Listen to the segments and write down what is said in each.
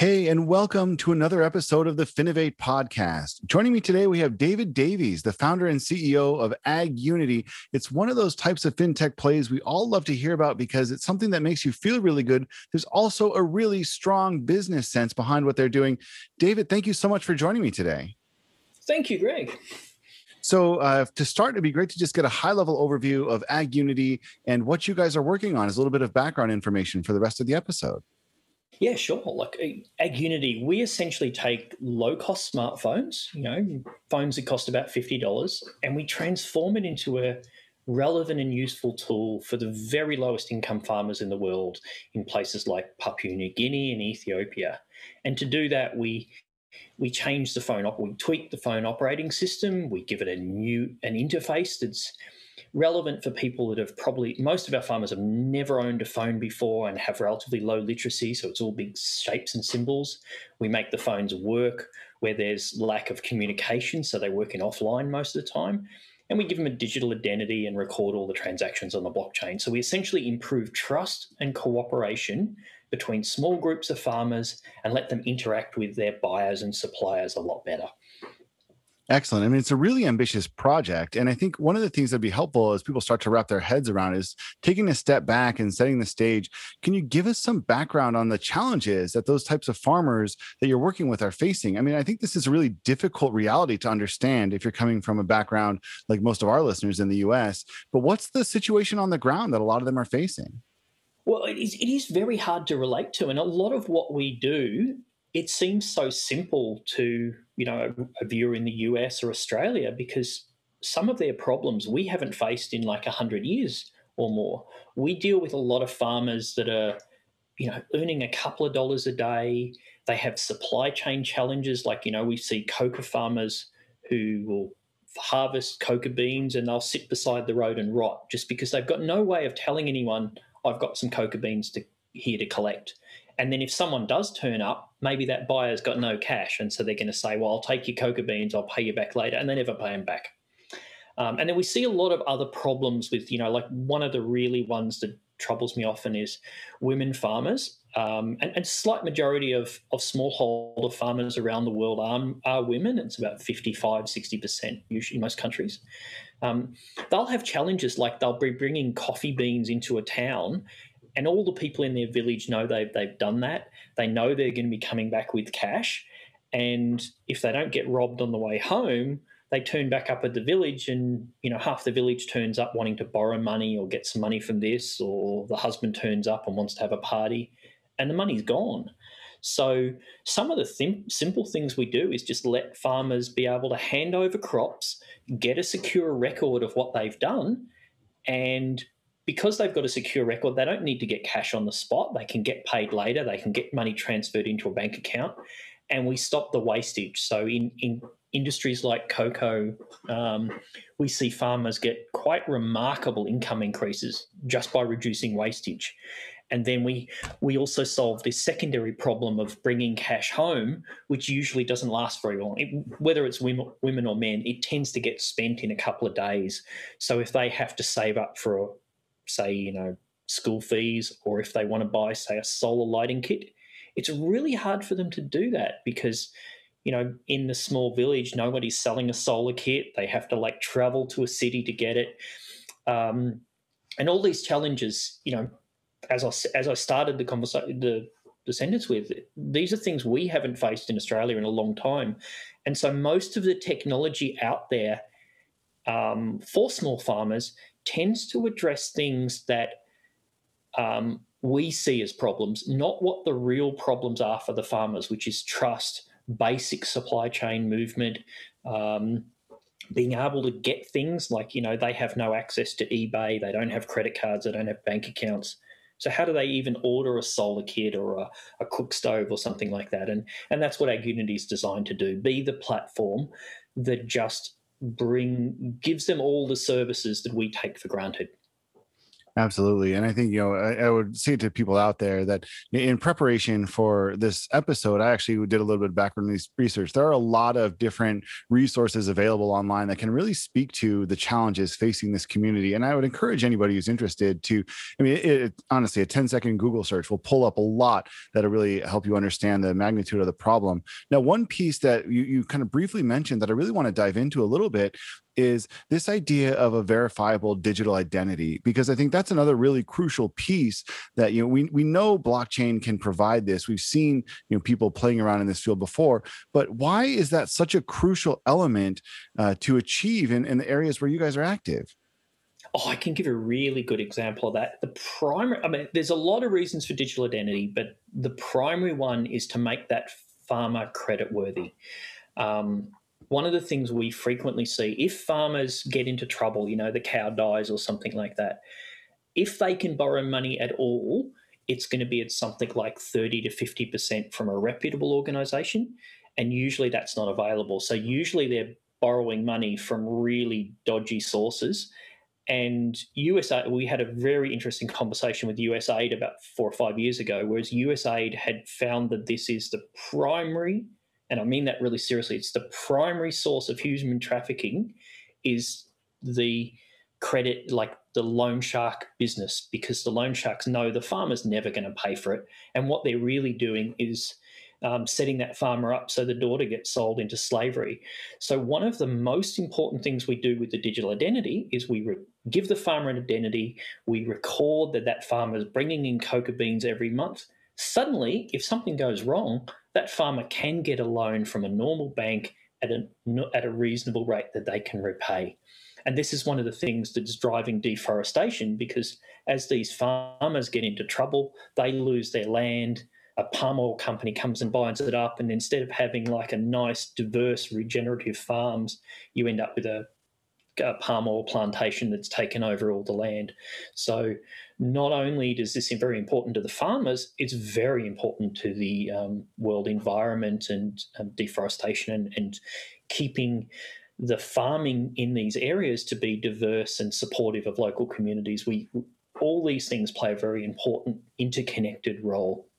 Hey, and welcome to another episode of the Finovate podcast. Joining me today, we have David Davies, the founder and CEO of Ag Unity. It's one of those types of fintech plays we all love to hear about because it's something that makes you feel really good. There's also a really strong business sense behind what they're doing. David, thank you so much for joining me today. Thank you, Greg. So, uh, to start, it'd be great to just get a high level overview of Ag Unity and what you guys are working on as a little bit of background information for the rest of the episode. Yeah, sure. Like uh, Ag Unity, we essentially take low cost smartphones, you know, phones that cost about $50, and we transform it into a relevant and useful tool for the very lowest income farmers in the world in places like Papua New Guinea and Ethiopia. And to do that, we we change the phone up, we tweak the phone operating system, we give it a new an interface that's relevant for people that have probably most of our farmers have never owned a phone before and have relatively low literacy so it's all big shapes and symbols. We make the phones work where there's lack of communication so they work in offline most of the time. And we give them a digital identity and record all the transactions on the blockchain. So we essentially improve trust and cooperation between small groups of farmers and let them interact with their buyers and suppliers a lot better Excellent. I mean, it's a really ambitious project. And I think one of the things that'd be helpful as people start to wrap their heads around is taking a step back and setting the stage. Can you give us some background on the challenges that those types of farmers that you're working with are facing? I mean, I think this is a really difficult reality to understand if you're coming from a background like most of our listeners in the US. But what's the situation on the ground that a lot of them are facing? Well, it is, it is very hard to relate to. And a lot of what we do it seems so simple to you know a, viewer in the US or Australia because some of their problems we haven't faced in like 100 years or more. We deal with a lot of farmers that are you know earning a couple of dollars a day. They have supply chain challenges like you know we see coca farmers who will harvest coca beans and they'll sit beside the road and rot just because they've got no way of telling anyone I've got some coca beans to here to collect. And then if someone does turn up, maybe that buyer's got no cash. And so they're going to say, well, I'll take your coca beans, I'll pay you back later. And they never pay them back. Um, and then we see a lot of other problems with, you know, like one of the really ones that troubles me often is women farmers. Um, and, and slight majority of, of smallholder farmers around the world are, are women. It's about 55, 60% usually in most countries. Um, they'll have challenges like they'll be bringing coffee beans into a town and all the people in their village know they've, they've done that. They know they're going to be coming back with cash. And if they don't get robbed on the way home, they turn back up at the village and you know half the village turns up wanting to borrow money or get some money from this or the husband turns up and wants to have a party and the money's gone so some of the th- simple things we do is just let farmers be able to hand over crops get a secure record of what they've done and because they've got a secure record, they don't need to get cash on the spot. They can get paid later. They can get money transferred into a bank account, and we stop the wastage. So in in industries like cocoa, um, we see farmers get quite remarkable income increases just by reducing wastage. And then we we also solve this secondary problem of bringing cash home, which usually doesn't last very long. It, whether it's women, women or men, it tends to get spent in a couple of days. So if they have to save up for say, you know, school fees or if they want to buy, say, a solar lighting kit, it's really hard for them to do that because, you know, in the small village, nobody's selling a solar kit. They have to like travel to a city to get it. Um, and all these challenges, you know, as I, as I started the conversation, the, the sentence with, these are things we haven't faced in Australia in a long time. And so most of the technology out there um, for small farmers tends to address things that um, we see as problems, not what the real problems are for the farmers, which is trust, basic supply chain movement, um, being able to get things like, you know, they have no access to eBay, they don't have credit cards, they don't have bank accounts. So how do they even order a solar kit or a, a cook stove or something like that? And and that's what Ag Unity is designed to do: be the platform that just bring gives them all the services that we take for granted. Absolutely. And I think, you know, I, I, would say to people out there that in preparation for this episode, I actually did a little bit of background research. There are a lot of different resources available online that can really speak to the challenges facing this community. And I would encourage anybody who's interested to, I mean, it, it, honestly, a 10 second Google search will pull up a lot that'll really help you understand the magnitude of the problem. Now, one piece that you, you kind of briefly mentioned that I really want to dive into a little bit is this idea of a verifiable digital identity because i think that's another really crucial piece that you know we, we know blockchain can provide this we've seen you know people playing around in this field before but why is that such a crucial element uh, to achieve in, in the areas where you guys are active Oh, I can give a really good example of that. The primary, I mean, there's a lot of reasons for digital identity, but the primary one is to make that farmer credit worthy. Um, one of the things we frequently see if farmers get into trouble, you know, the cow dies or something like that, if they can borrow money at all, it's going to be at something like 30 to 50% from a reputable organization. And usually that's not available. So usually they're borrowing money from really dodgy sources. And USAID, we had a very interesting conversation with USAID about four or five years ago, whereas USAID had found that this is the primary and I mean that really seriously, it's the primary source of human trafficking is the credit, like the loan shark business, because the loan sharks know the farmer's never going to pay for it. And what they're really doing is um, setting that farmer up so the daughter gets sold into slavery. So, one of the most important things we do with the digital identity is we re- give the farmer an identity, we record that that farmer is bringing in coca beans every month. Suddenly, if something goes wrong, that farmer can get a loan from a normal bank at a, at a reasonable rate that they can repay. And this is one of the things that's driving deforestation because as these farmers get into trouble, they lose their land. A palm oil company comes and buys it up. And instead of having like a nice, diverse, regenerative farms, you end up with a, a palm oil plantation that's taken over all the land. So not only does this very important to the farmers, it's very important to the um, world environment and um, deforestation and, and keeping the farming in these areas to be diverse and supportive of local communities. We all these things play a very important interconnected role.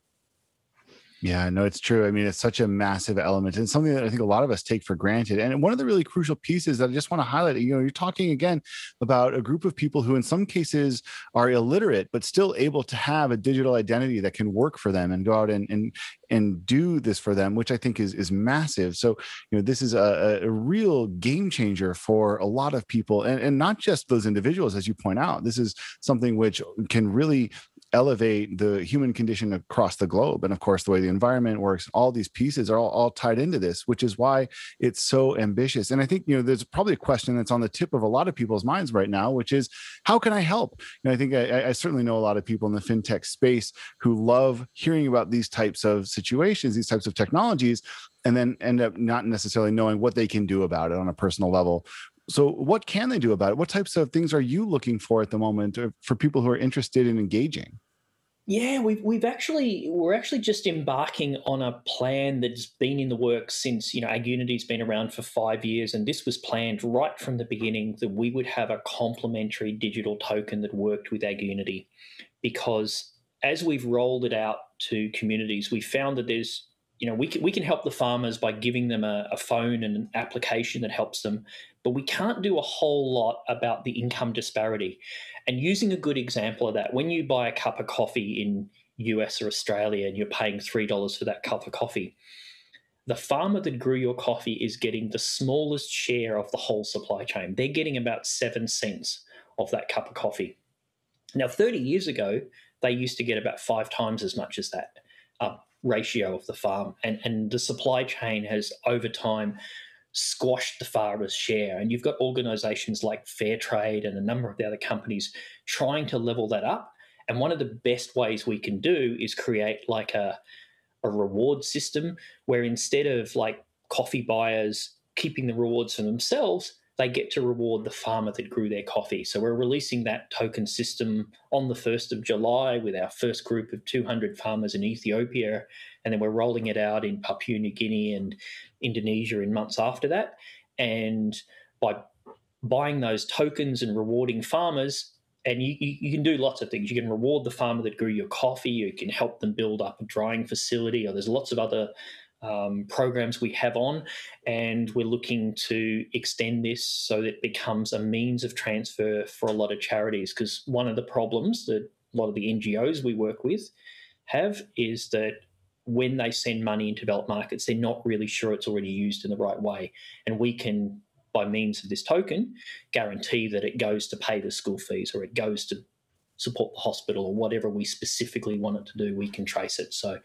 Yeah, no, it's true. I mean, it's such a massive element and something that I think a lot of us take for granted. And one of the really crucial pieces that I just want to highlight, you know, you're talking again about a group of people who, in some cases, are illiterate, but still able to have a digital identity that can work for them and go out and and and do this for them, which I think is is massive. So, you know, this is a, a real game changer for a lot of people, and, and not just those individuals, as you point out. This is something which can really elevate the human condition across the globe. And of course, the way the environment works, all these pieces are all, all tied into this, which is why it's so ambitious. And I think, you know, there's probably a question that's on the tip of a lot of people's minds right now, which is how can I help? And I think I, I certainly know a lot of people in the fintech space who love hearing about these types of situations, these types of technologies, and then end up not necessarily knowing what they can do about it on a personal level so what can they do about it? What types of things are you looking for at the moment uh, for people who are interested in engaging? Yeah we've, we've actually we're actually just embarking on a plan that's been in the works since you know AgUnity's been around for five years and this was planned right from the beginning that we would have a complementary digital token that worked with AgUnity because as we've rolled it out to communities we found that there's you know we can, we can help the farmers by giving them a, a phone and an application that helps them but we can't do a whole lot about the income disparity. And using a good example of that, when you buy a cup of coffee in US or Australia and you're paying $3 for that cup of coffee, the farmer that grew your coffee is getting the smallest share of the whole supply chain. They're getting about seven cents of that cup of coffee. Now, 30 years ago, they used to get about five times as much as that uh, ratio of the farm. And, and the supply chain has, over time, squashed the farmers' share. And you've got organizations like Fairtrade and a number of the other companies trying to level that up. And one of the best ways we can do is create like a, a reward system where instead of like coffee buyers keeping the rewards for themselves, they get to reward the farmer that grew their coffee. So we're releasing that token system on the 1st of July with our first group of 200 farmers in Ethiopia. And then we're rolling it out in Papua New Guinea and Indonesia in months after that. And by buying those tokens and rewarding farmers, and you, you, you, can do lots of things. You can reward the farmer that grew your coffee. You can help them build up a drying facility, or there's lots of other um, programs we have on, and we're looking to extend this so that it becomes a means of transfer for a lot of charities. Because one of the problems that a lot of the NGOs we work with have is that when they send money into developed markets, they're not really sure it's already used in the right way, and we can by means of this token, guarantee that it goes to pay the school fees or it goes to support the hospital or whatever we specifically want it to do, we can trace it. So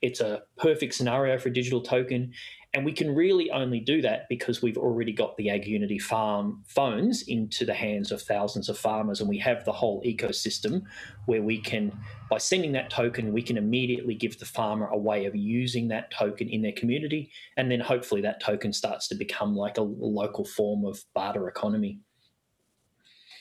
it's a perfect scenario for a digital token. And we can really only do that because we've already got the Ag Unity farm phones into the hands of thousands of farmers. And we have the whole ecosystem where we can, by sending that token, we can immediately give the farmer a way of using that token in their community. And then hopefully that token starts to become like a local form of barter economy.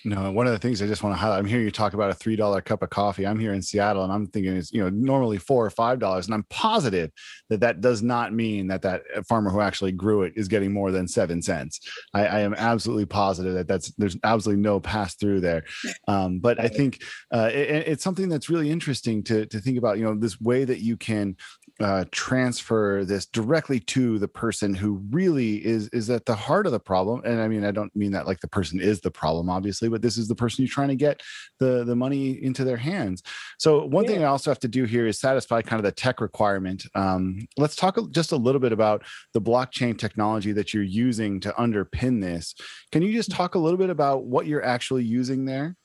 No, one of the things I just want to highlight, I'm hearing you talk about a three dollar cup of coffee. I'm here in Seattle, and I'm thinking it's you know normally four or five dollars, and I'm positive that that does not mean that that farmer who actually grew it is getting more than seven cents. I, I am absolutely positive that that's there's absolutely no pass through there. Um, but I think uh, it, it's something that's really interesting to to think about. You know, this way that you can uh, transfer this directly to the person who really is is at the heart of the problem. And I mean, I don't mean that like the person is the problem, obviously, but this is the person you're trying to get the the money into their hands. So one yeah. thing I also have to do here is satisfy kind of the tech requirement. Um, let's talk just a little bit about the blockchain technology that you're using to underpin this. Can you just talk a little bit about what you're actually using there?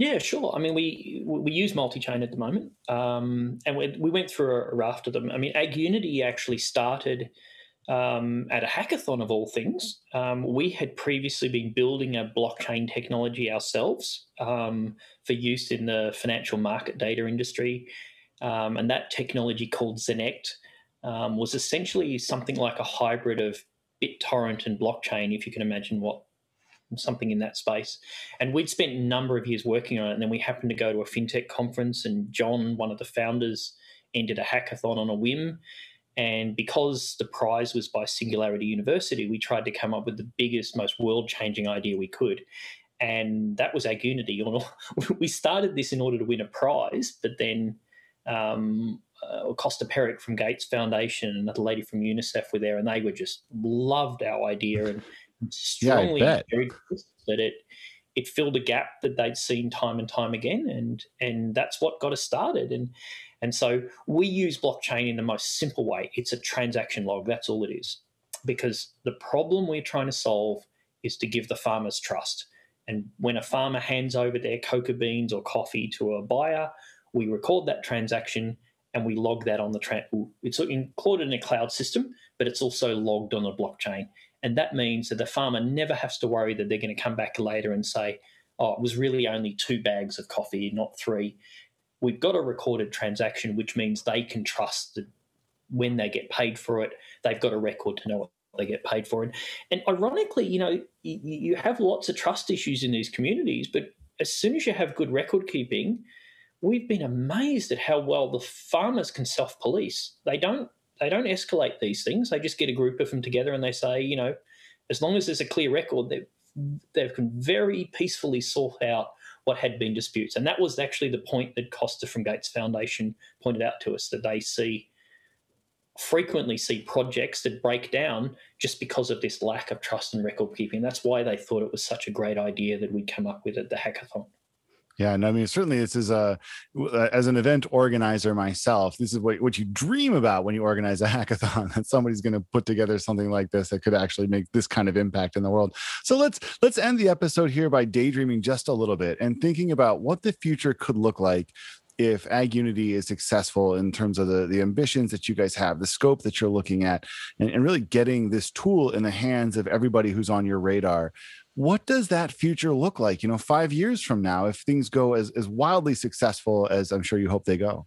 Yeah, sure. I mean, we we use multi-chain at the moment, um, and we, we went through a, raft of them. I mean, Ag Unity actually started um, at a hackathon of all things. Um, we had previously been building a blockchain technology ourselves um, for use in the financial market data industry, um, and that technology called Zenect um, was essentially something like a hybrid of BitTorrent and blockchain, if you can imagine what something in that space. And we'd spent a number of years working on it. And then we happened to go to a fintech conference, and John, one of the founders, ended a hackathon on a whim. And because the prize was by Singularity University, we tried to come up with the biggest, most world changing idea we could. And that was Ag Unity. we started this in order to win a prize, but then um, uh, Kosta Peric from Gates Foundation and another lady from UNICEF were there, and they were just loved our idea and strongly yeah, that it it filled a gap that they'd seen time and time again, and and that's what got us started. And and so we use blockchain in the most simple way. It's a transaction log. That's all it is. Because the problem we're trying to solve is to give the farmers trust. And when a farmer hands over their coca beans or coffee to a buyer, we record that transaction and we log that on the tra- it's included in a cloud system, but it's also logged on a blockchain. And that means that the farmer never has to worry that they're going to come back later and say, oh, it was really only two bags of coffee, not three. We've got a recorded transaction, which means they can trust that when they get paid for it, they've got a record to know what they get paid for. And, and ironically, you know, you, you have lots of trust issues in these communities, but as soon as you have good record keeping, we've been amazed at how well the farmers can self police. They don't they don't escalate these things. They just get a group of them together and they say, you know, as long as there's a clear record, they they can very peacefully sort out what had been disputes. And that was actually the point that Kosta from Gates Foundation pointed out to us that they see frequently see projects that break down just because of this lack of trust and record keeping. That's why they thought it was such a great idea that we'd come up with at the hackathon. Yeah, and I mean, certainly this is a uh, as an event organizer myself, this is what, what you dream about when you organize a hackathon that somebody's going to put together something like this that could actually make this kind of impact in the world. So let's let's end the episode here by daydreaming just a little bit and thinking about what the future could look like if ag unity is successful in terms of the, the ambitions that you guys have the scope that you're looking at and, and really getting this tool in the hands of everybody who's on your radar what does that future look like you know five years from now if things go as, as wildly successful as i'm sure you hope they go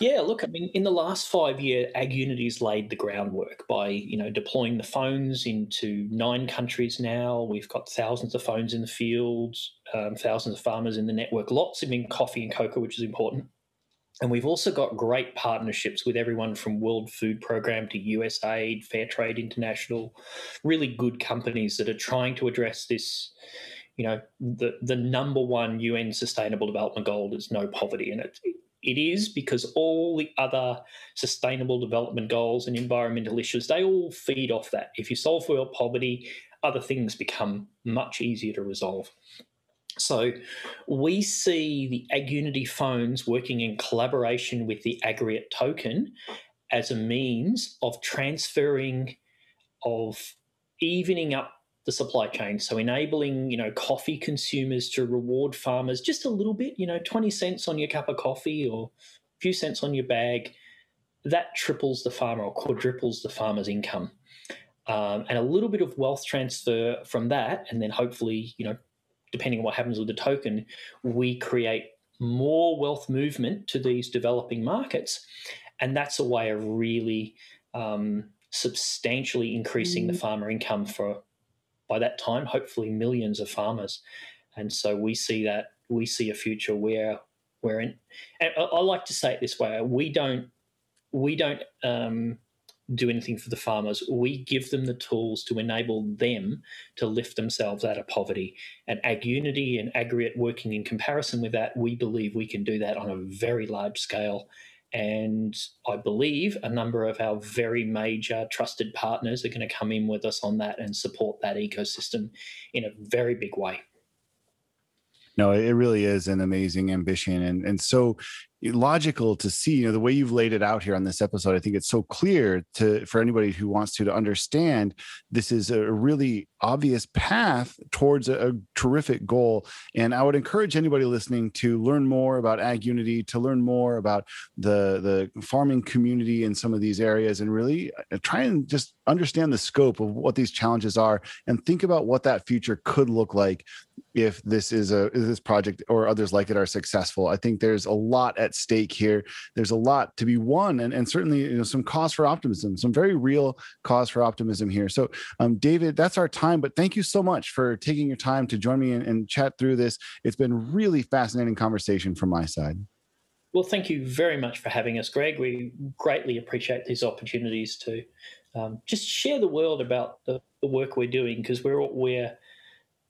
yeah, look, I mean, in the last five years, Ag Unity's laid the groundwork by, you know, deploying the phones into nine countries now. We've got thousands of phones in the fields, um, thousands of farmers in the network, lots of in coffee and cocoa, which is important. And we've also got great partnerships with everyone from World Food Program to USAID, Fairtrade International, really good companies that are trying to address this you know, the the number one UN Sustainable Development Goal is no poverty, and it it is because all the other sustainable development goals and environmental issues they all feed off that. If you solve world poverty, other things become much easier to resolve. So we see the AgUnity phones working in collaboration with the Agriate token as a means of transferring, of evening up the supply chain. So enabling, you know, coffee consumers to reward farmers just a little bit, you know, 20 cents on your cup of coffee or a few cents on your bag. That triples the farmer or quadruples the farmer's income. Um, and a little bit of wealth transfer from that, and then hopefully, you know, depending on what happens with the token, we create more wealth movement to these developing markets. And that's a way of really um, substantially increasing mm-hmm. the farmer income for, by that time, hopefully millions of farmers. And so we see that we see a future where we're in. And I, like to say it this way: we don't we don't um, do anything for the farmers. We give them the tools to enable them to lift themselves out of poverty. And Ag Unity and Agriate working in comparison with that, we believe we can do that on a very large scale. And I believe a number of our very major trusted partners are going to come in with us on that and support that ecosystem in a very big way. No it really is an amazing ambition. And and so logical to see you know the way you've laid it out here on this episode i think it's so clear to for anybody who wants to to understand this is a really obvious path towards a, a terrific goal and i would encourage anybody listening to learn more about ag unity to learn more about the the farming community in some of these areas and really uh, try and just understand the scope of what these challenges are and think about what that future could look like if this is a if this project or others like it are successful. I think there's a lot at stake here. There's a lot to be won, and, and certainly you know some cause for optimism, some very real cause for optimism here. So, um, David, that's our time. But thank you so much for taking your time to join me and, and chat through this. It's been really fascinating conversation from my side. Well, thank you very much for having us, Greg. We greatly appreciate these opportunities to um, just share the world about the, the work we're doing because we're we're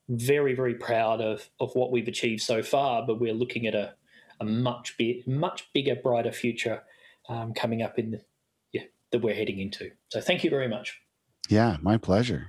very, very proud of, of what we've achieved so far, but we're looking at a, a much big, much bigger, brighter future um, coming up in the, yeah, that we're heading into. So thank you very much. Yeah, my pleasure.